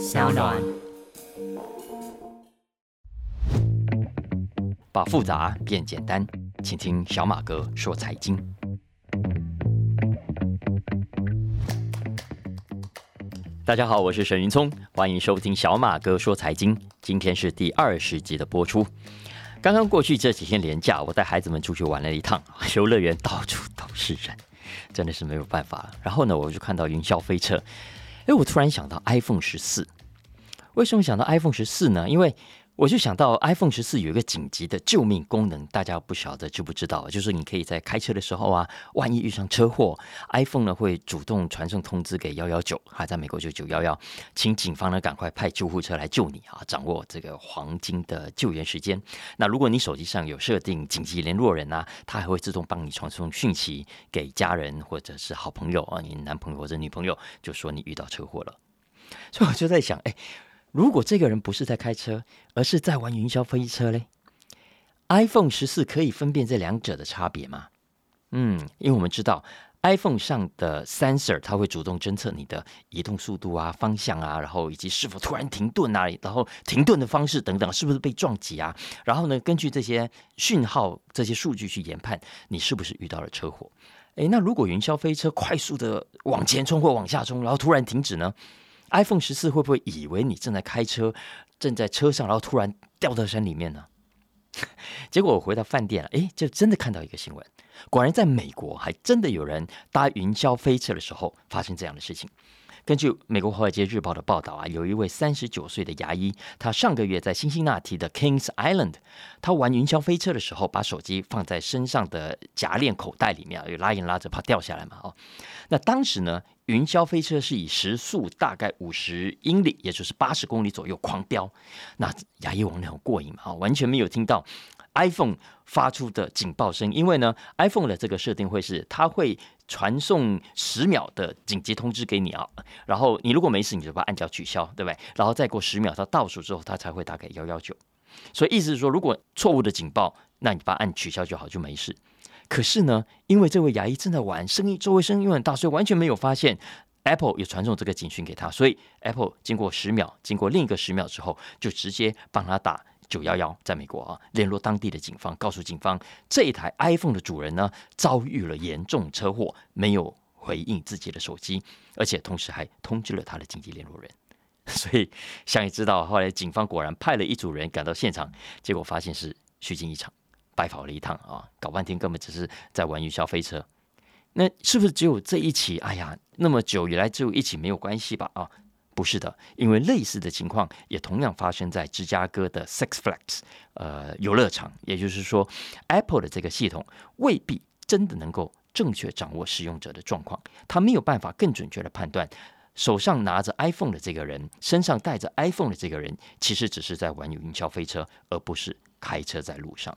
小暖。把复杂变简单，请听小马哥说财经。大家好，我是沈云聪，欢迎收听小马哥说财经。今天是第二十集的播出。刚刚过去这几天连假，我带孩子们出去玩了一趟，游乐园到处都是人，真的是没有办法了。然后呢，我就看到云霄飞车，哎，我突然想到 iPhone 十四。为什么想到 iPhone 十四呢？因为我就想到 iPhone 十四有一个紧急的救命功能，大家不晓得知不知道？就是你可以在开车的时候啊，万一遇上车祸，iPhone 呢会主动传送通知给幺幺九，还在美国就九幺幺，请警方呢赶快派救护车来救你啊，掌握这个黄金的救援时间。那如果你手机上有设定紧急联络人啊，它还会自动帮你传送讯息给家人或者是好朋友啊，你男朋友或者女朋友，就说你遇到车祸了。所以我就在想，哎。如果这个人不是在开车，而是在玩云霄飞车嘞？iPhone 十四可以分辨这两者的差别吗？嗯，因为我们知道 iPhone 上的 sensor 它会主动侦测你的移动速度啊、方向啊，然后以及是否突然停顿啊，然后停顿的方式等等，是不是被撞击啊？然后呢，根据这些讯号、这些数据去研判你是不是遇到了车祸。诶，那如果云霄飞车快速的往前冲或往下冲，然后突然停止呢？iPhone 十四会不会以为你正在开车，正在车上，然后突然掉到山里面呢？结果我回到饭店了，哎，就真的看到一个新闻，果然在美国还真的有人搭云霄飞车的时候发生这样的事情。根据美国华尔街日报的报道啊，有一位三十九岁的牙医，他上个月在辛辛那提的 Kings Island，他玩云霄飞车的时候，把手机放在身上的夹链口袋里面，有拉链拉着怕掉下来嘛，哦，那当时呢，云霄飞车是以时速大概五十英里，也就是八十公里左右狂飙，那牙医王很过瘾嘛，啊，完全没有听到。iPhone 发出的警报声，因为呢，iPhone 的这个设定会是它会传送十秒的紧急通知给你啊，然后你如果没事，你就把按钮取消，对不对？然后再过十秒，它倒数之后，它才会打给幺幺九。所以意思是说，如果错误的警报，那你把按取消就好，就没事。可是呢，因为这位牙医正在玩，声音周围声音很大，所以完全没有发现 Apple 有传送这个警讯给他，所以 Apple 经过十秒，经过另一个十秒之后，就直接帮他打。九幺幺在美国啊，联络当地的警方，告诉警方这一台 iPhone 的主人呢遭遇了严重车祸，没有回应自己的手机，而且同时还通知了他的紧急联络人。所以，想也知道，后来警方果然派了一组人赶到现场，结果发现是虚惊一场，白跑了一趟啊，搞半天根本只是在玩云霄飞车。那是不是只有这一起？哎呀，那么久以来只有一起没有关系吧？啊？不是的，因为类似的情况也同样发生在芝加哥的 Six Flags 呃游乐场。也就是说，Apple 的这个系统未必真的能够正确掌握使用者的状况，它没有办法更准确的判断手上拿着 iPhone 的这个人，身上带着 iPhone 的这个人，其实只是在玩云霄飞车，而不是开车在路上。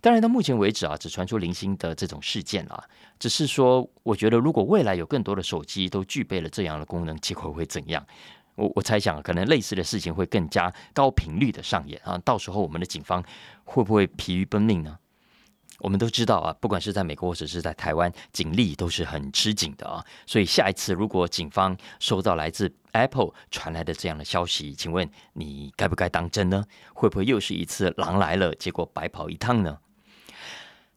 当然，到目前为止啊，只传出零星的这种事件啊。只是说，我觉得如果未来有更多的手机都具备了这样的功能，结果会怎样？我我猜想，可能类似的事情会更加高频率的上演啊。到时候我们的警方会不会疲于奔命呢？我们都知道啊，不管是在美国或者是在台湾，警力都是很吃紧的啊。所以下一次如果警方收到来自 Apple 传来的这样的消息，请问你该不该当真呢？会不会又是一次狼来了，结果白跑一趟呢？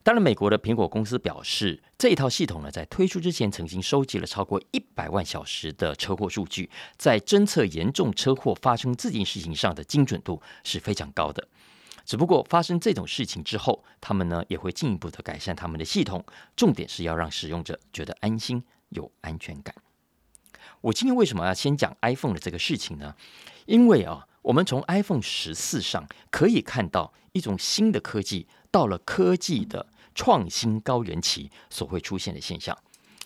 当然，美国的苹果公司表示，这一套系统呢，在推出之前曾经收集了超过一百万小时的车祸数据，在侦测严重车祸发生这件事情上的精准度是非常高的。只不过发生这种事情之后，他们呢也会进一步的改善他们的系统，重点是要让使用者觉得安心、有安全感。我今天为什么要先讲 iPhone 的这个事情呢？因为啊，我们从 iPhone 十四上可以看到一种新的科技到了科技的创新高原期所会出现的现象，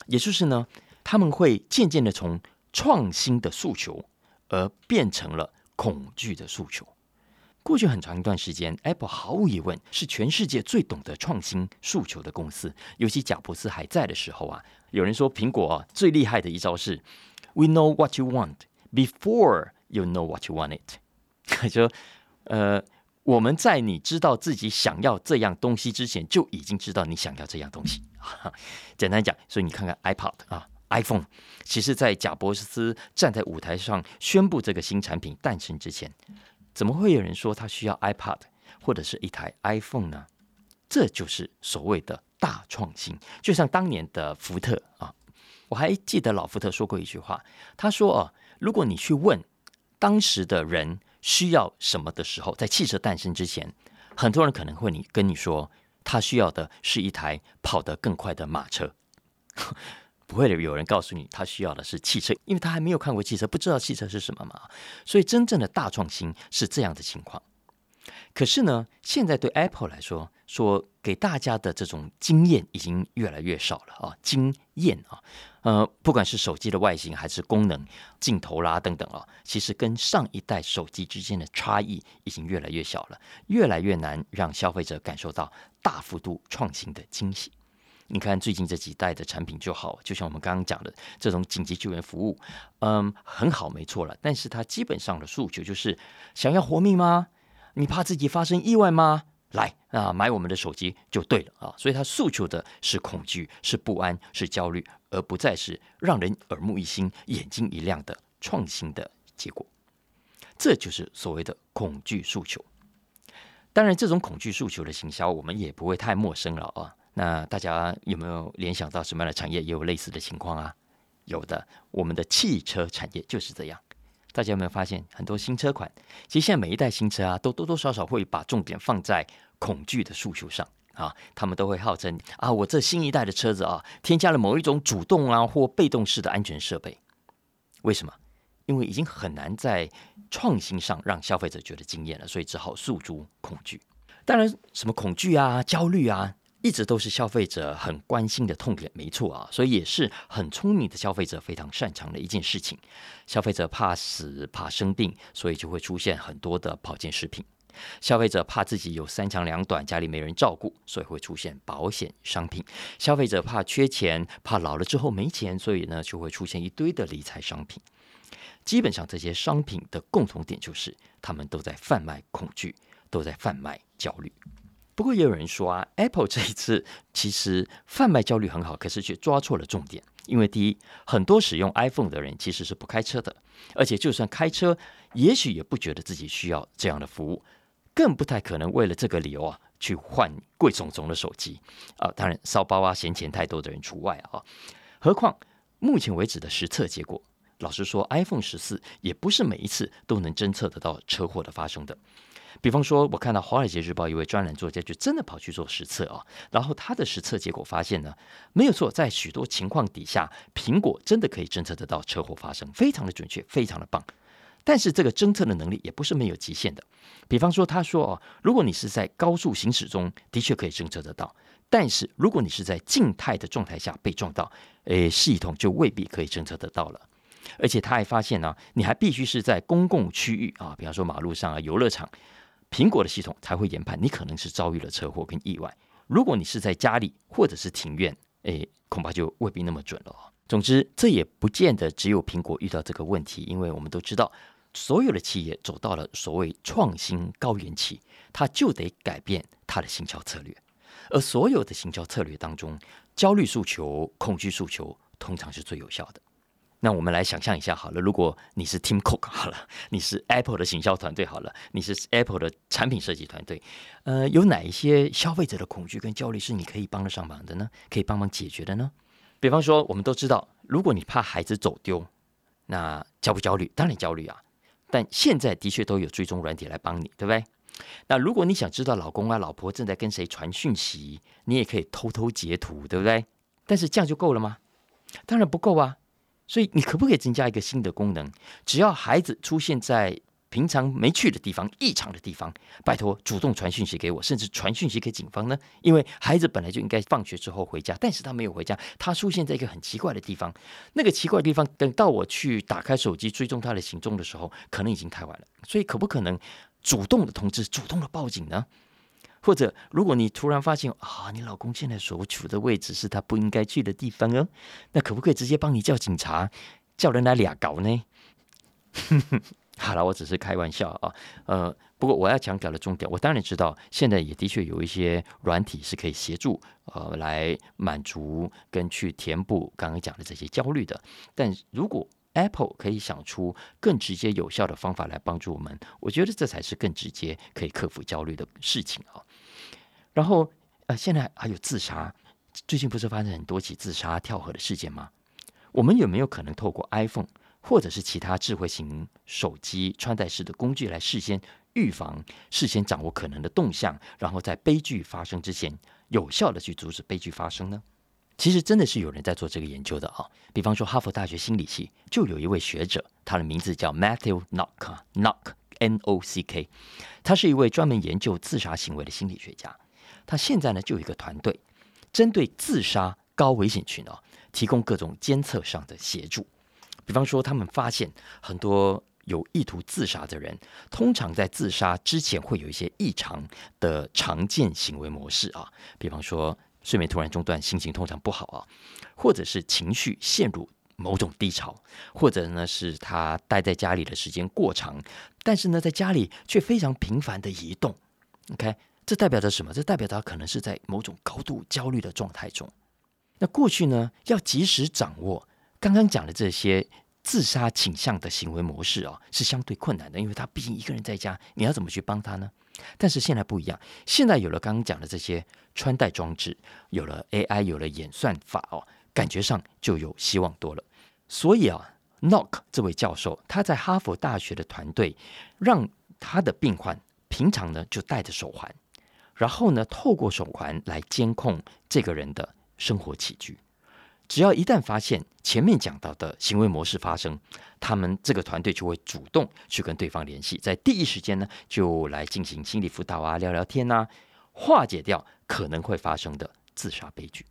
也就是呢，他们会渐渐的从创新的诉求而变成了恐惧的诉求。过去很长一段时间，Apple 毫无疑问是全世界最懂得创新诉求的公司。尤其贾伯斯还在的时候啊，有人说苹果啊最厉害的一招是 “We know what you want before you know what you want it”，就呃我们在你知道自己想要这样东西之前，就已经知道你想要这样东西。简单讲，所以你看看 iPod 啊 iPhone，其实，在贾伯斯站在舞台上宣布这个新产品诞生之前，怎么会有人说他需要 iPad 或者是一台 iPhone 呢？这就是所谓的大创新。就像当年的福特啊，我还记得老福特说过一句话，他说：“哦，如果你去问当时的人需要什么的时候，在汽车诞生之前，很多人可能会你跟你说，他需要的是一台跑得更快的马车。”不会有人告诉你他需要的是汽车，因为他还没有看过汽车，不知道汽车是什么嘛。所以真正的大创新是这样的情况。可是呢，现在对 Apple 来说，说给大家的这种经验已经越来越少了啊，经验啊，呃，不管是手机的外形还是功能、镜头啦等等啊，其实跟上一代手机之间的差异已经越来越小了，越来越难让消费者感受到大幅度创新的惊喜。你看最近这几代的产品就好，就像我们刚刚讲的这种紧急救援服务，嗯，很好，没错了。但是它基本上的诉求就是想要活命吗？你怕自己发生意外吗？来啊，买我们的手机就对了啊。所以它诉求的是恐惧、是不安、是焦虑，而不再是让人耳目一新、眼睛一亮的创新的结果。这就是所谓的恐惧诉求。当然，这种恐惧诉求的行销，我们也不会太陌生了啊。那大家有没有联想到什么样的产业也有类似的情况啊？有的，我们的汽车产业就是这样。大家有没有发现，很多新车款，其实现在每一代新车啊，都多多少少会把重点放在恐惧的诉求上啊。他们都会号称啊，我这新一代的车子啊，添加了某一种主动啊或被动式的安全设备。为什么？因为已经很难在创新上让消费者觉得惊艳了，所以只好诉诸恐惧。当然，什么恐惧啊、焦虑啊。一直都是消费者很关心的痛点，没错啊，所以也是很聪明的消费者非常擅长的一件事情。消费者怕死、怕生病，所以就会出现很多的保健食品；消费者怕自己有三长两短，家里没人照顾，所以会出现保险商品；消费者怕缺钱，怕老了之后没钱，所以呢就会出现一堆的理财商品。基本上这些商品的共同点就是，他们都在贩卖恐惧，都在贩卖焦虑。不过也有人说啊，Apple 这一次其实贩卖焦虑很好，可是却抓错了重点。因为第一，很多使用 iPhone 的人其实是不开车的，而且就算开车，也许也不觉得自己需要这样的服务，更不太可能为了这个理由啊去换贵重重的手机啊。当然，骚包啊、嫌钱太多的人除外啊。何况目前为止的实测结果，老实说，iPhone 十四也不是每一次都能侦测得到车祸的发生的。比方说，我看到《华尔街日报》一位专栏作家就真的跑去做实测啊，然后他的实测结果发现呢，没有错，在许多情况底下，苹果真的可以侦测得到车祸发生，非常的准确，非常的棒。但是这个侦测的能力也不是没有极限的。比方说，他说哦，如果你是在高速行驶中，的确可以侦测得到；但是如果你是在静态的状态下被撞到，诶，系统就未必可以侦测得到了。而且他还发现呢，你还必须是在公共区域啊，比方说马路上啊、游乐场。苹果的系统才会研判你可能是遭遇了车祸跟意外。如果你是在家里或者是庭院，哎，恐怕就未必那么准了。总之，这也不见得只有苹果遇到这个问题，因为我们都知道，所有的企业走到了所谓创新高原期，它就得改变它的行销策略。而所有的行销策略当中，焦虑诉求、恐惧诉求，通常是最有效的。那我们来想象一下好了，如果你是 Tim Cook 好了，你是 Apple 的行销团队好了，你是 Apple 的产品设计团队，呃，有哪一些消费者的恐惧跟焦虑是你可以帮得上忙的呢？可以帮忙解决的呢？比方说，我们都知道，如果你怕孩子走丢，那焦不焦虑？当然焦虑啊！但现在的确都有追踪软体来帮你，对不对？那如果你想知道老公啊、老婆正在跟谁传讯息，你也可以偷偷截图，对不对？但是这样就够了吗？当然不够啊！所以你可不可以增加一个新的功能？只要孩子出现在平常没去的地方、异常的地方，拜托主动传讯息给我，甚至传讯息给警方呢？因为孩子本来就应该放学之后回家，但是他没有回家，他出现在一个很奇怪的地方。那个奇怪的地方，等到我去打开手机追踪他的行踪的时候，可能已经太晚了。所以可不可能主动的通知、主动的报警呢？或者，如果你突然发现啊，你老公现在所处的位置是他不应该去的地方哦，那可不可以直接帮你叫警察，叫人来俩搞呢？好了，我只是开玩笑啊。呃，不过我要强调的重点，我当然知道，现在也的确有一些软体是可以协助呃来满足跟去填补刚刚讲的这些焦虑的。但如果 Apple 可以想出更直接有效的方法来帮助我们，我觉得这才是更直接可以克服焦虑的事情啊。然后呃，现在还有自杀，最近不是发生很多起自杀跳河的事件吗？我们有没有可能透过 iPhone？或者是其他智慧型手机穿戴式的工具来事先预防、事先掌握可能的动向，然后在悲剧发生之前有效的去阻止悲剧发生呢？其实真的是有人在做这个研究的啊！比方说哈佛大学心理系就有一位学者，他的名字叫 Matthew Knock，Knock N O C K，他是一位专门研究自杀行为的心理学家。他现在呢就有一个团队，针对自杀高危险群哦，提供各种监测上的协助。比方说，他们发现很多有意图自杀的人，通常在自杀之前会有一些异常的常见行为模式啊。比方说，睡眠突然中断，心情通常不好啊，或者是情绪陷入某种低潮，或者呢是他待在家里的时间过长，但是呢在家里却非常频繁的移动。OK，这代表着什么？这代表他可能是在某种高度焦虑的状态中。那过去呢，要及时掌握。刚刚讲的这些自杀倾向的行为模式啊，是相对困难的，因为他毕竟一个人在家，你要怎么去帮他呢？但是现在不一样，现在有了刚刚讲的这些穿戴装置，有了 AI，有了演算法哦，感觉上就有希望多了。所以啊，Knock 这位教授他在哈佛大学的团队，让他的病患平常呢就戴着手环，然后呢透过手环来监控这个人的生活起居。只要一旦发现前面讲到的行为模式发生，他们这个团队就会主动去跟对方联系，在第一时间呢就来进行心理辅导啊、聊聊天啊，化解掉可能会发生的自杀悲剧。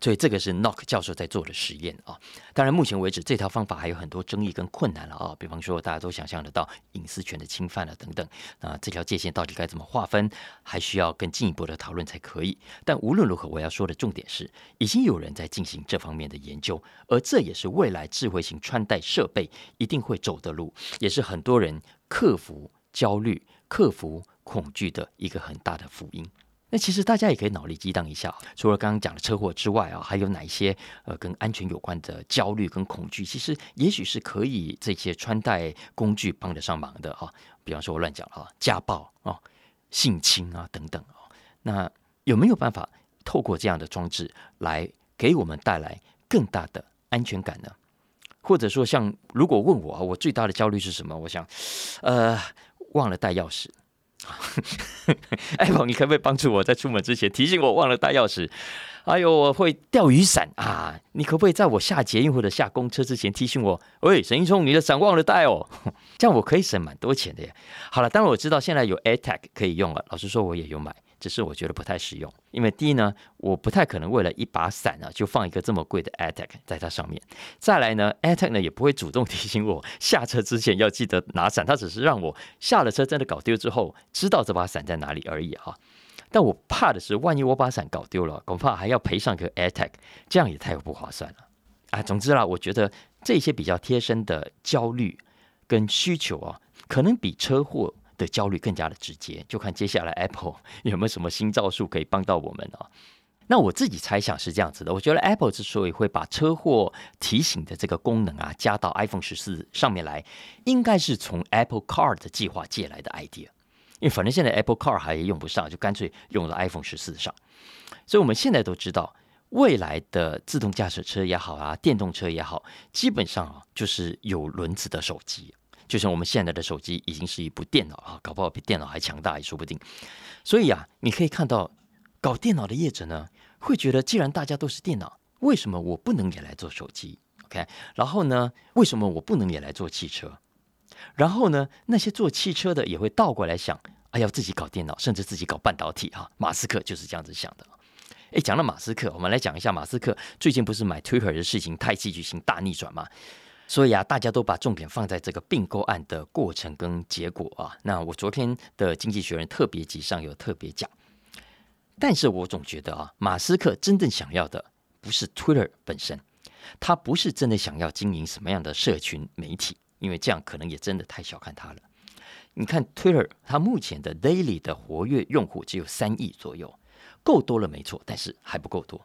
所以这个是 Knock 教授在做的实验啊。当然，目前为止这套方法还有很多争议跟困难了啊。比方说，大家都想象得到隐私权的侵犯了等等。那这条界限到底该怎么划分，还需要更进一步的讨论才可以。但无论如何，我要说的重点是，已经有人在进行这方面的研究，而这也是未来智慧型穿戴设备一定会走的路，也是很多人克服焦虑、克服恐惧的一个很大的福音。那其实大家也可以脑力激荡一下，除了刚刚讲的车祸之外啊，还有哪一些呃跟安全有关的焦虑跟恐惧？其实也许是可以这些穿戴工具帮得上忙的哈。比方说我乱讲啊，家暴啊、性侵啊等等啊。那有没有办法透过这样的装置来给我们带来更大的安全感呢？或者说，像如果问我，我最大的焦虑是什么？我想，呃，忘了带钥匙。Apple，你可不可以帮助我在出门之前提醒我忘了带钥匙？哎呦，我会钓鱼伞啊！你可不可以在我下捷运或者下公车之前提醒我？喂，沈一聪，你的伞忘了带哦，这样我可以省蛮多钱的耶。好了，当然我知道现在有 AirTag 可以用了，老实说我也有买。只是我觉得不太实用，因为第一呢，我不太可能为了一把伞啊，就放一个这么贵的 AirTag 在它上面。再来呢，AirTag 呢也不会主动提醒我下车之前要记得拿伞，它只是让我下了车真的搞丢之后，知道这把伞在哪里而已哈。但我怕的是，万一我把伞搞丢了，恐怕还要赔上个 AirTag，这样也太不划算了啊。总之啦，我觉得这些比较贴身的焦虑跟需求啊，可能比车祸。的焦虑更加的直接，就看接下来 Apple 有没有什么新招数可以帮到我们啊？那我自己猜想是这样子的，我觉得 Apple 之所以会把车祸提醒的这个功能啊加到 iPhone 十四上面来，应该是从 Apple Car 的计划借来的 idea。因为反正现在 Apple Car 还用不上，就干脆用了 iPhone 十四上。所以我们现在都知道，未来的自动驾驶车也好啊，电动车也好，基本上啊就是有轮子的手机。就像我们现在的手机已经是一部电脑啊，搞不好比电脑还强大也说不定。所以啊，你可以看到搞电脑的业者呢，会觉得既然大家都是电脑，为什么我不能也来做手机？OK，然后呢，为什么我不能也来做汽车？然后呢，那些做汽车的也会倒过来想，哎，要自己搞电脑，甚至自己搞半导体哈。马斯克就是这样子想的。哎，讲到马斯克，我们来讲一下马斯克最近不是买 Twitter 的事情太戏剧性、大逆转吗？所以啊，大家都把重点放在这个并购案的过程跟结果啊。那我昨天的《经济学人》特别集上有特别讲，但是我总觉得啊，马斯克真正想要的不是 Twitter 本身，他不是真的想要经营什么样的社群媒体。因为这样可能也真的太小看他了。你看 Twitter，它目前的 daily 的活跃用户只有三亿左右，够多了没错，但是还不够多。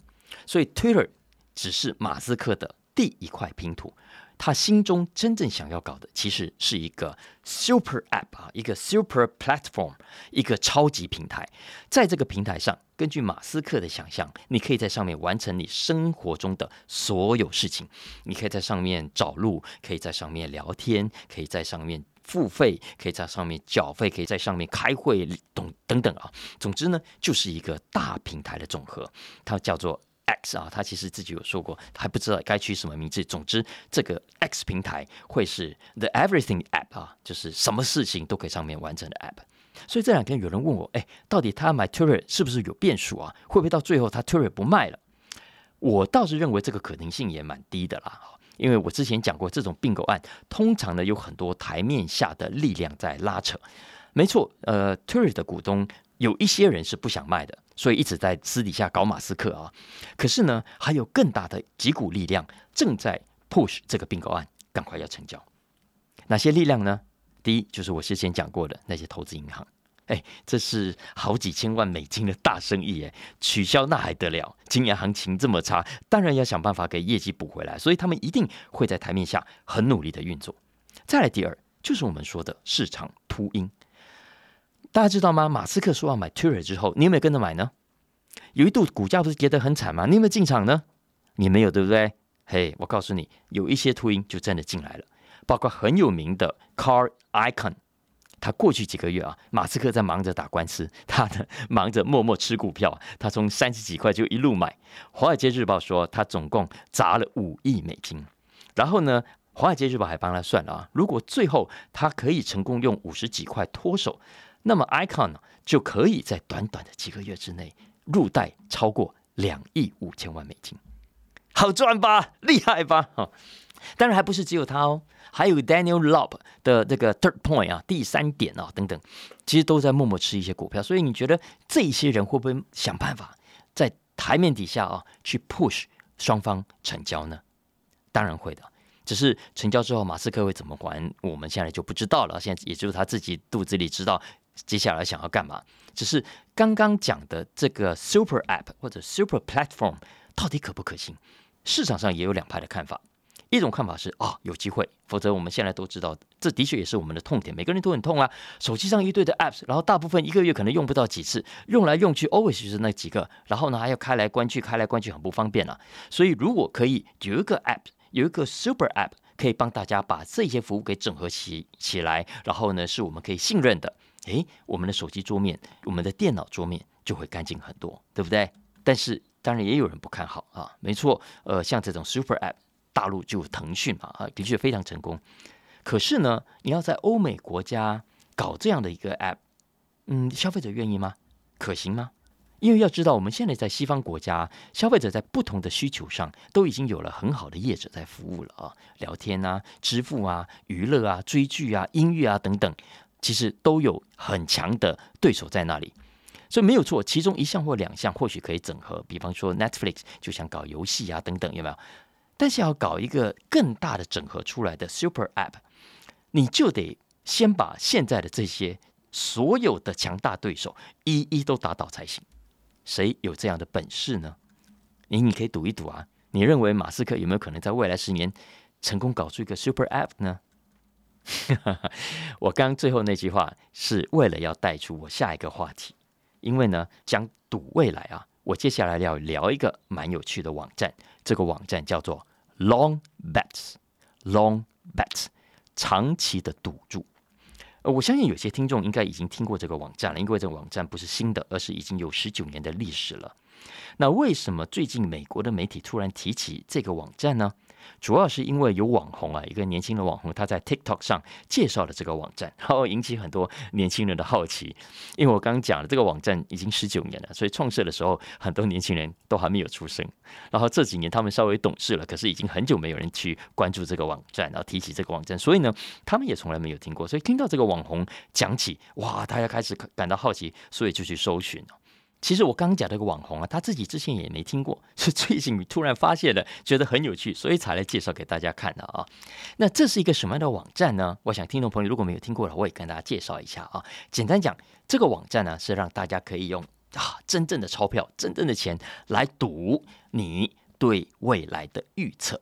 所以 Twitter 只是马斯克的第一块拼图。他心中真正想要搞的，其实是一个 super app 啊，一个 super platform，一个超级平台。在这个平台上，根据马斯克的想象，你可以在上面完成你生活中的所有事情。你可以在上面找路，可以在上面聊天，可以在上面付费，可以在上面缴费，可以在上面开会，等等等啊。总之呢，就是一个大平台的总和，它叫做。X 啊，他其实自己有说过，还不知道该取什么名字。总之，这个 X 平台会是 The Everything App 啊，就是什么事情都可以上面完成的 App。所以这两天有人问我，哎，到底他买 Twitter 是不是有变数啊？会不会到最后他 Twitter 不卖了？我倒是认为这个可能性也蛮低的啦，因为我之前讲过，这种并购案通常呢有很多台面下的力量在拉扯。没错，呃，Twitter 的股东有一些人是不想卖的。所以一直在私底下搞马斯克啊，可是呢，还有更大的几股力量正在 push 这个并购案，赶快要成交。哪些力量呢？第一就是我之前讲过的那些投资银行，哎，这是好几千万美金的大生意哎，取消那还得了？今年行情这么差，当然要想办法给业绩补回来，所以他们一定会在台面下很努力的运作。再来第二，就是我们说的市场秃鹰。大家知道吗？马斯克说要买 Twitter 之后，你有没有跟着买呢？有一度股价不是跌得很惨吗？你有没有进场呢？你没有，对不对？嘿，我告诉你，有一些秃鹰就真的进来了，包括很有名的 Car Icon，他过去几个月啊，马斯克在忙着打官司，他的忙着默默吃股票，他从三十几块就一路买。华尔街日报说他总共砸了五亿美金，然后呢，华尔街日报还帮他算了啊，如果最后他可以成功用五十几块脱手。那么，Icon 就可以在短短的几个月之内入袋超过两亿五千万美金，好赚吧？厉害吧？哈！当然还不是只有他哦，还有 Daniel Lob 的这个 Third Point 啊，第三点啊等等，其实都在默默吃一些股票。所以你觉得这些人会不会想办法在台面底下啊去 push 双方成交呢？当然会的。只是成交之后，马斯克会怎么还，我们现在就不知道了。现在也就是他自己肚子里知道。接下来想要干嘛？只是刚刚讲的这个 super app 或者 super platform 到底可不可行？市场上也有两派的看法。一种看法是啊，有机会，否则我们现在都知道，这的确也是我们的痛点，每个人都很痛啊。手机上一堆的 App，然后大部分一个月可能用不到几次，用来用去 always 就是那几个，然后呢还要开来关去，开来关去很不方便啊。所以如果可以有一个 app，有一个 super app，可以帮大家把这些服务给整合起起来，然后呢是我们可以信任的。诶，我们的手机桌面，我们的电脑桌面就会干净很多，对不对？但是当然也有人不看好啊，没错，呃，像这种 Super App，大陆就腾讯嘛，啊，的确非常成功。可是呢，你要在欧美国家搞这样的一个 App，嗯，消费者愿意吗？可行吗？因为要知道，我们现在在西方国家，消费者在不同的需求上都已经有了很好的业者在服务了啊，聊天啊、支付啊、娱乐啊、追剧啊、音乐啊等等。其实都有很强的对手在那里，所以没有错。其中一项或两项或许可以整合，比方说 Netflix 就想搞游戏啊等等，有没有？但是要搞一个更大的整合出来的 Super App，你就得先把现在的这些所有的强大对手一一都打倒才行。谁有这样的本事呢？你你可以赌一赌啊！你认为马斯克有没有可能在未来十年成功搞出一个 Super App 呢？我刚最后那句话是为了要带出我下一个话题，因为呢讲赌未来啊，我接下来要聊一个蛮有趣的网站，这个网站叫做 Long Bets，Long Bets，长期的赌注。我相信有些听众应该已经听过这个网站了，因为这个网站不是新的，而是已经有十九年的历史了。那为什么最近美国的媒体突然提起这个网站呢？主要是因为有网红啊，一个年轻的网红，他在 TikTok 上介绍了这个网站，然后引起很多年轻人的好奇。因为我刚刚讲了，这个网站已经十九年了，所以创设的时候很多年轻人都还没有出生。然后这几年他们稍微懂事了，可是已经很久没有人去关注这个网站，然后提起这个网站，所以呢，他们也从来没有听过。所以听到这个网红讲起，哇，大家开始感到好奇，所以就去搜寻其实我刚刚讲那个网红啊，他自己之前也没听过，是最近突然发现了，觉得很有趣，所以才来介绍给大家看的啊。那这是一个什么样的网站呢？我想听众朋友如果没有听过的，我也跟大家介绍一下啊。简单讲，这个网站呢是让大家可以用啊真正的钞票、真正的钱来赌你对未来的预测。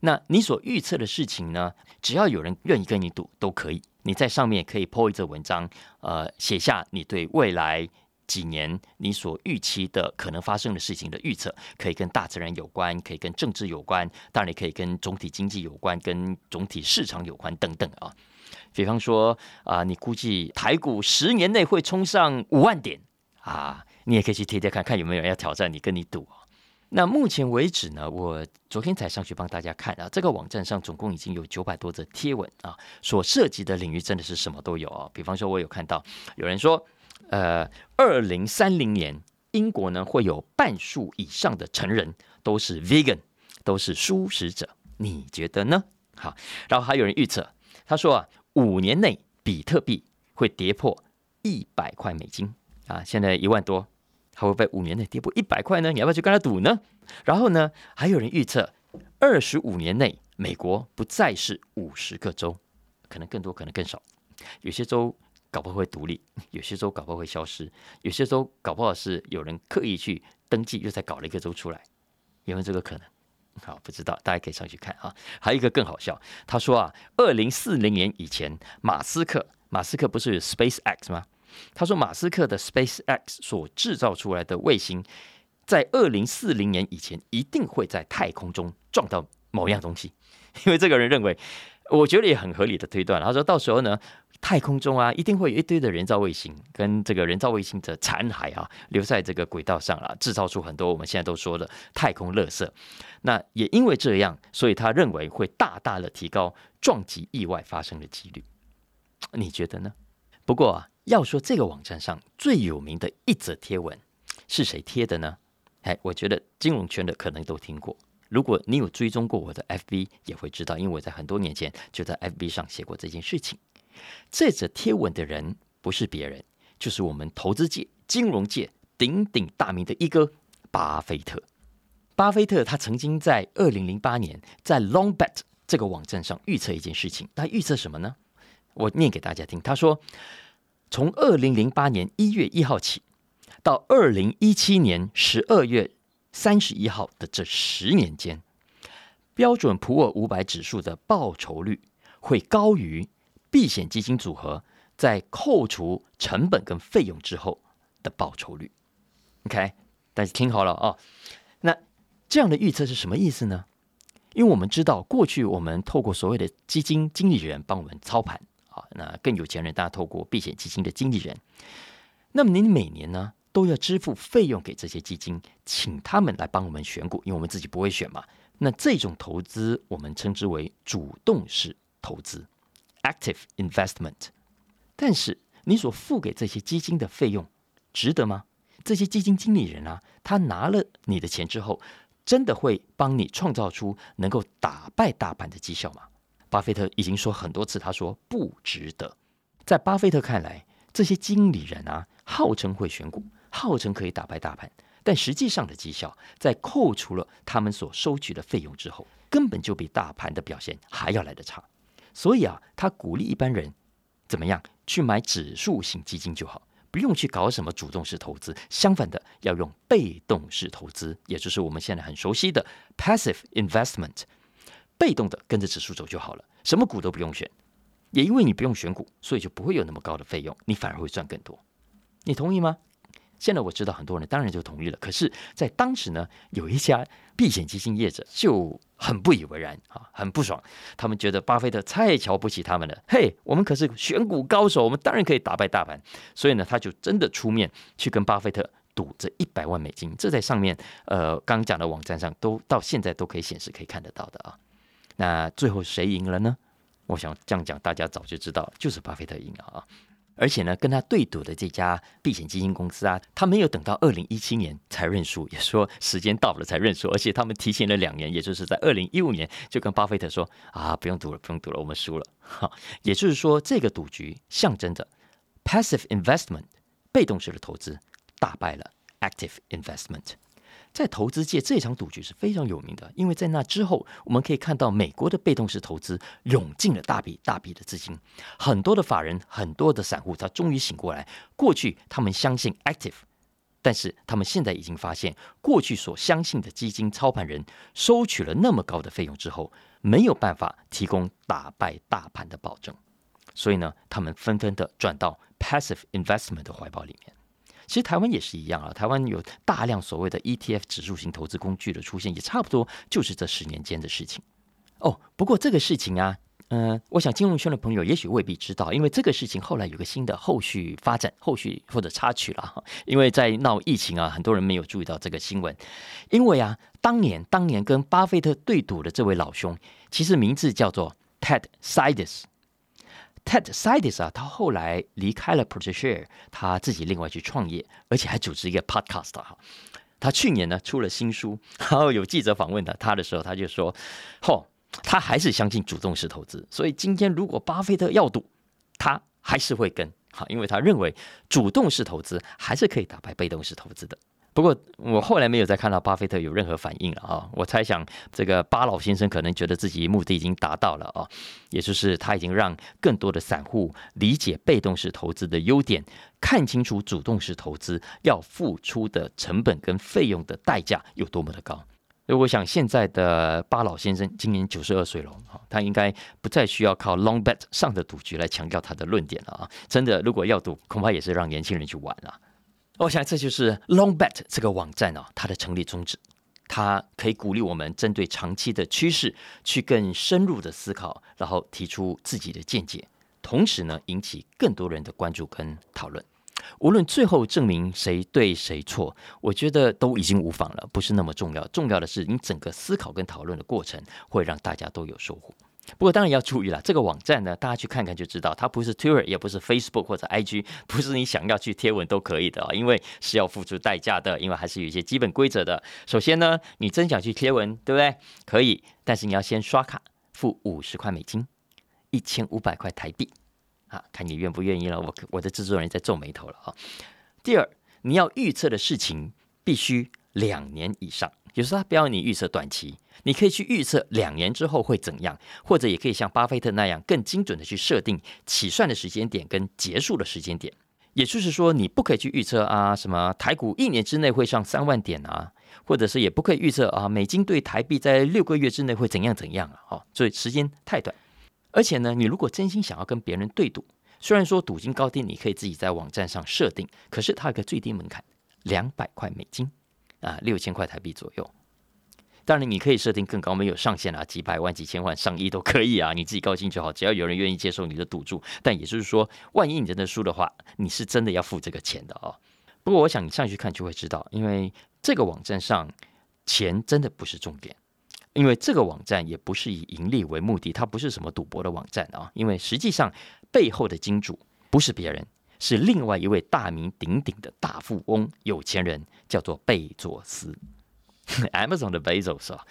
那你所预测的事情呢，只要有人愿意跟你赌，都可以。你在上面可以 po 一则文章，呃，写下你对未来。几年你所预期的可能发生的事情的预测，可以跟大自然有关，可以跟政治有关，当然也可以跟总体经济有关，跟总体市场有关等等啊。比方说啊，你估计台股十年内会冲上五万点啊，你也可以去贴贴看看有没有人要挑战你，跟你赌啊。那目前为止呢，我昨天才上去帮大家看啊，这个网站上总共已经有九百多则贴文啊，所涉及的领域真的是什么都有啊。比方说，我有看到有人说。呃，二零三零年，英国呢会有半数以上的成人都是 vegan，都是素食者。你觉得呢？好，然后还有人预测，他说啊，五年内比特币会跌破一百块美金啊，现在一万多，还会不会五年内跌破一百块呢？你要不要去跟他赌呢？然后呢，还有人预测，二十五年内美国不再是五十个州，可能更多，可能更少，有些州。搞不好会独立，有些州搞不好会消失，有些州搞不好是有人刻意去登记，又再搞了一个州出来，有没有这个可能？好，不知道，大家可以上去看啊。还有一个更好笑，他说啊，二零四零年以前，马斯克，马斯克不是 Space X 吗？他说马斯克的 Space X 所制造出来的卫星，在二零四零年以前一定会在太空中撞到某样东西，因为这个人认为，我觉得也很合理的推断。他说到时候呢。太空中啊，一定会有一堆的人造卫星跟这个人造卫星的残骸啊，留在这个轨道上啊，制造出很多我们现在都说的太空垃圾。那也因为这样，所以他认为会大大的提高撞击意外发生的几率。你觉得呢？不过啊，要说这个网站上最有名的一则贴文是谁贴的呢？哎，我觉得金融圈的可能都听过。如果你有追踪过我的 FB，也会知道，因为我在很多年前就在 FB 上写过这件事情。这则贴文的人不是别人，就是我们投资界、金融界鼎鼎大名的一哥巴菲特。巴菲特他曾经在二零零八年在 Longbet 这个网站上预测一件事情，他预测什么呢？我念给大家听。他说，从二零零八年一月一号起，到二零一七年十二月三十一号的这十年间，标准普尔五百指数的报酬率会高于。避险基金组合在扣除成本跟费用之后的报酬率，OK，大家听好了啊。那这样的预测是什么意思呢？因为我们知道，过去我们透过所谓的基金经理人帮我们操盘啊，那更有钱人大家透过避险基金的经理人。那么您每年呢都要支付费用给这些基金，请他们来帮我们选股，因为我们自己不会选嘛。那这种投资我们称之为主动式投资。Active investment，但是你所付给这些基金的费用值得吗？这些基金经理人啊，他拿了你的钱之后，真的会帮你创造出能够打败大盘的绩效吗？巴菲特已经说很多次，他说不值得。在巴菲特看来，这些经理人啊，号称会选股，号称可以打败大盘，但实际上的绩效，在扣除了他们所收取的费用之后，根本就比大盘的表现还要来得差。所以啊，他鼓励一般人怎么样去买指数型基金就好，不用去搞什么主动式投资。相反的，要用被动式投资，也就是我们现在很熟悉的 passive investment，被动的跟着指数走就好了，什么股都不用选。也因为你不用选股，所以就不会有那么高的费用，你反而会赚更多。你同意吗？现在我知道很多人当然就同意了，可是，在当时呢，有一家避险基金业者就。很不以为然啊，很不爽。他们觉得巴菲特太瞧不起他们了。嘿，我们可是选股高手，我们当然可以打败大盘。所以呢，他就真的出面去跟巴菲特赌这一百万美金。这在上面呃刚讲的网站上都到现在都可以显示可以看得到的啊。那最后谁赢了呢？我想这样讲，大家早就知道，就是巴菲特赢了啊。而且呢，跟他对赌的这家避险基金公司啊，他没有等到二零一七年才认输，也说时间到了才认输，而且他们提前了两年，也就是在二零一五年就跟巴菲特说啊，不用赌了，不用赌了，我们输了。哈，也就是说，这个赌局象征着 passive investment 被动式的投资打败了 active investment。在投资界，这场赌局是非常有名的，因为在那之后，我们可以看到美国的被动式投资涌进了大笔大笔的资金，很多的法人、很多的散户，他终于醒过来。过去他们相信 active，但是他们现在已经发现，过去所相信的基金操盘人收取了那么高的费用之后，没有办法提供打败大盘的保证，所以呢，他们纷纷的转到 passive investment 的怀抱里面。其实台湾也是一样啊，台湾有大量所谓的 ETF 指数型投资工具的出现，也差不多就是这十年间的事情。哦，不过这个事情啊，嗯，我想金融圈的朋友也许未必知道，因为这个事情后来有个新的后续发展、后续或者插曲了哈。因为在闹疫情啊，很多人没有注意到这个新闻。因为啊，当年当年跟巴菲特对赌的这位老兄，其实名字叫做 Ted Sides，。Ted Seides 啊，他后来离开了 Protege，他自己另外去创业，而且还组织一个 Podcast 哈。他去年呢出了新书，然后有记者访问他他的时候，他就说：“嚯，他还是相信主动式投资，所以今天如果巴菲特要赌，他还是会跟，好，因为他认为主动式投资还是可以打败被动式投资的。”不过我后来没有再看到巴菲特有任何反应了啊！我猜想这个巴老先生可能觉得自己目的已经达到了啊，也就是他已经让更多的散户理解被动式投资的优点，看清楚主动式投资要付出的成本跟费用的代价有多么的高。所以我想现在的巴老先生今年九十二岁了，他应该不再需要靠 long bet 上的赌局来强调他的论点了啊！真的，如果要赌，恐怕也是让年轻人去玩了。我想这就是 Longbet 这个网站哦，它的成立宗旨，它可以鼓励我们针对长期的趋势去更深入的思考，然后提出自己的见解，同时呢，引起更多人的关注跟讨论。无论最后证明谁对谁错，我觉得都已经无妨了，不是那么重要。重要的是你整个思考跟讨论的过程会让大家都有收获。不过当然要注意了，这个网站呢，大家去看看就知道，它不是 Twitter，也不是 Facebook 或者 IG，不是你想要去贴文都可以的啊，因为是要付出代价的，因为还是有一些基本规则的。首先呢，你真想去贴文，对不对？可以，但是你要先刷卡付五十块美金，一千五百块台币啊，看你愿不愿意了。我我的制作人在皱眉头了啊。第二，你要预测的事情必须两年以上，有时候他不要你预测短期。你可以去预测两年之后会怎样，或者也可以像巴菲特那样更精准的去设定起算的时间点跟结束的时间点。也就是说，你不可以去预测啊，什么台股一年之内会上三万点啊，或者是也不可以预测啊，美金对台币在六个月之内会怎样怎样啊，哦，所以时间太短。而且呢，你如果真心想要跟别人对赌，虽然说赌金高低你可以自己在网站上设定，可是它有个最低门槛，两百块美金啊，六千块台币左右。当然，你可以设定更高，没有上限啊，几百万、几千万、上亿都可以啊，你自己高兴就好，只要有人愿意接受你的赌注。但也就是说，万一你真的输的话，你是真的要付这个钱的哦。不过，我想你上去看就会知道，因为这个网站上钱真的不是重点，因为这个网站也不是以盈利为目的，它不是什么赌博的网站啊。因为实际上背后的金主不是别人，是另外一位大名鼎鼎的大富翁、有钱人，叫做贝佐斯。Amazon 的 Bezos 啊，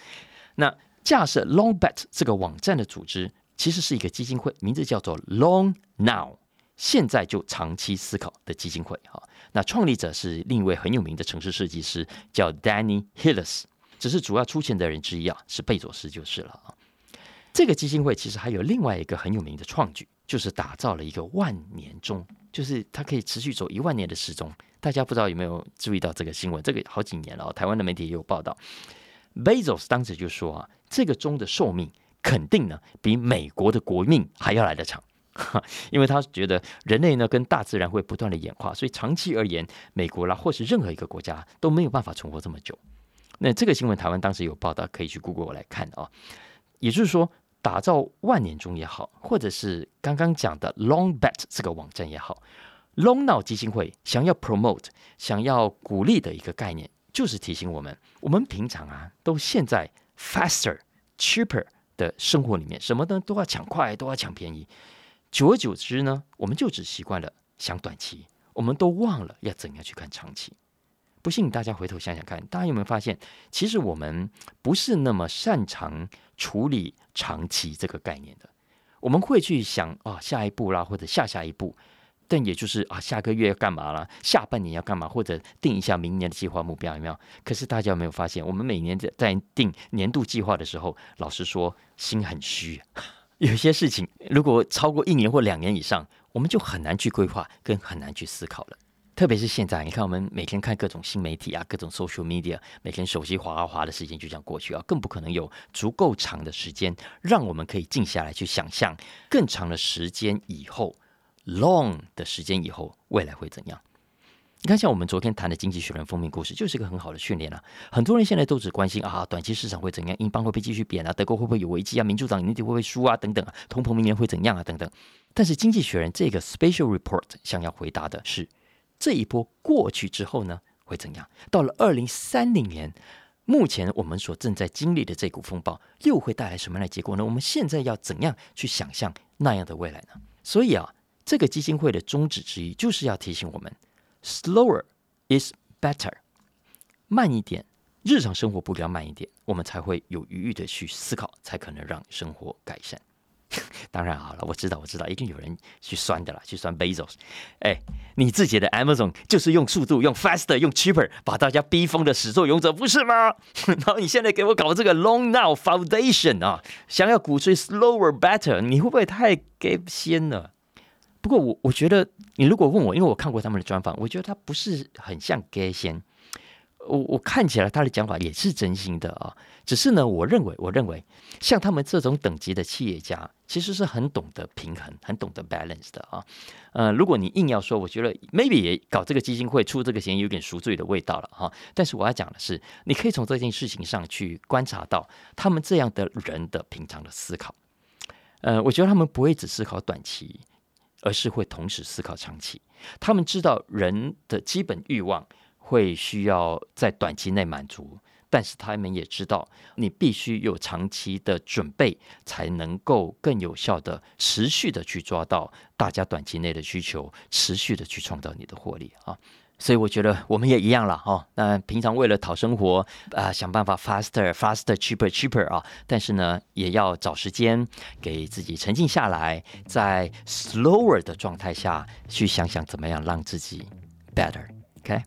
那架设 Longbet 这个网站的组织其实是一个基金会，名字叫做 Long Now，现在就长期思考的基金会哈。那创立者是另一位很有名的城市设计师，叫 Danny Hillis，只是主要出钱的人之一啊，是贝佐斯就是了啊。这个基金会其实还有另外一个很有名的创举，就是打造了一个万年钟，就是它可以持续走一万年的时钟。大家不知道有没有注意到这个新闻？这个好几年了，台湾的媒体也有报道。Bezos 当时就说啊，这个钟的寿命肯定呢比美国的国命还要来得长，因为他觉得人类呢跟大自然会不断的演化，所以长期而言，美国啦或是任何一个国家都没有办法存活这么久。那这个新闻台湾当时有报道，可以去 Google 来看啊。也就是说，打造万年钟也好，或者是刚刚讲的 Long Bet 这个网站也好。Long Now 基金会想要 promote、想要鼓励的一个概念，就是提醒我们：我们平常啊，都陷在 faster、cheaper 的生活里面，什么呢都要抢快，都要抢便宜。久而久之呢，我们就只习惯了想短期，我们都忘了要怎样去看长期。不信大家回头想想看，大家有没有发现，其实我们不是那么擅长处理长期这个概念的。我们会去想啊，下一步啦，或者下下一步。但也就是啊，下个月要干嘛了？下半年要干嘛？或者定一下明年的计划目标有没有？可是大家有没有发现，我们每年在在定年度计划的时候，老实说心很虚。有些事情如果超过一年或两年以上，我们就很难去规划，跟很难去思考了。特别是现在，你看我们每天看各种新媒体啊，各种 social media，每天手机滑啊滑的时间就这样过去啊，更不可能有足够长的时间，让我们可以静下来去想象更长的时间以后，long 的时间以后未来会怎样？你看，像我们昨天谈的《经济学人》封面故事，就是一个很好的训练啊。很多人现在都只关心啊，短期市场会怎样，英镑会不会继续贬啊，德国会不会有危机啊，民主党年底会不会输啊，等等啊，通膨明年会怎样啊，等等。但是《经济学人》这个 special report 想要回答的是。这一波过去之后呢，会怎样？到了二零三零年，目前我们所正在经历的这股风暴，又会带来什么样的结果呢？我们现在要怎样去想象那样的未来呢？所以啊，这个基金会的宗旨之一，就是要提醒我们：slower is better，慢一点，日常生活步调慢一点，我们才会有余裕的去思考，才可能让生活改善。当然好了，我知道，我知道，一定有人去酸的啦，去酸 Bezos。哎，你自己的 Amazon 就是用速度、用 faster、用 cheaper 把大家逼疯的始作俑者，不是吗？然后你现在给我搞这个 Long Now Foundation 啊，想要鼓吹 slower better，你会不会太 gap 先了？不过我我觉得，你如果问我，因为我看过他们的专访，我觉得他不是很像 gay 先。我我看起来他的讲法也是真心的啊，只是呢，我认为我认为像他们这种等级的企业家，其实是很懂得平衡、很懂得 balance 的啊。呃，如果你硬要说，我觉得 maybe 也搞这个基金会出这个钱有点赎罪的味道了哈。但是我要讲的是，你可以从这件事情上去观察到他们这样的人的平常的思考。呃，我觉得他们不会只思考短期，而是会同时思考长期。他们知道人的基本欲望。会需要在短期内满足，但是他们也知道，你必须有长期的准备，才能够更有效的、持续的去抓到大家短期内的需求，持续的去创造你的获利啊！所以我觉得我们也一样了哈。那平常为了讨生活啊，想办法 faster、faster、cheaper、cheaper 啊，但是呢，也要找时间给自己沉静下来，在 slower 的状态下去想想怎么样让自己 better。OK。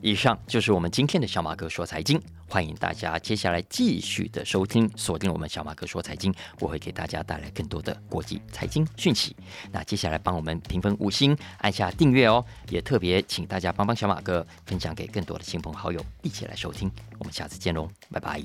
以上就是我们今天的小马哥说财经，欢迎大家接下来继续的收听，锁定我们小马哥说财经，我会给大家带来更多的国际财经讯息。那接下来帮我们评分五星，按下订阅哦，也特别请大家帮帮小马哥分享给更多的亲朋好友，一起来收听。我们下次见喽，拜拜。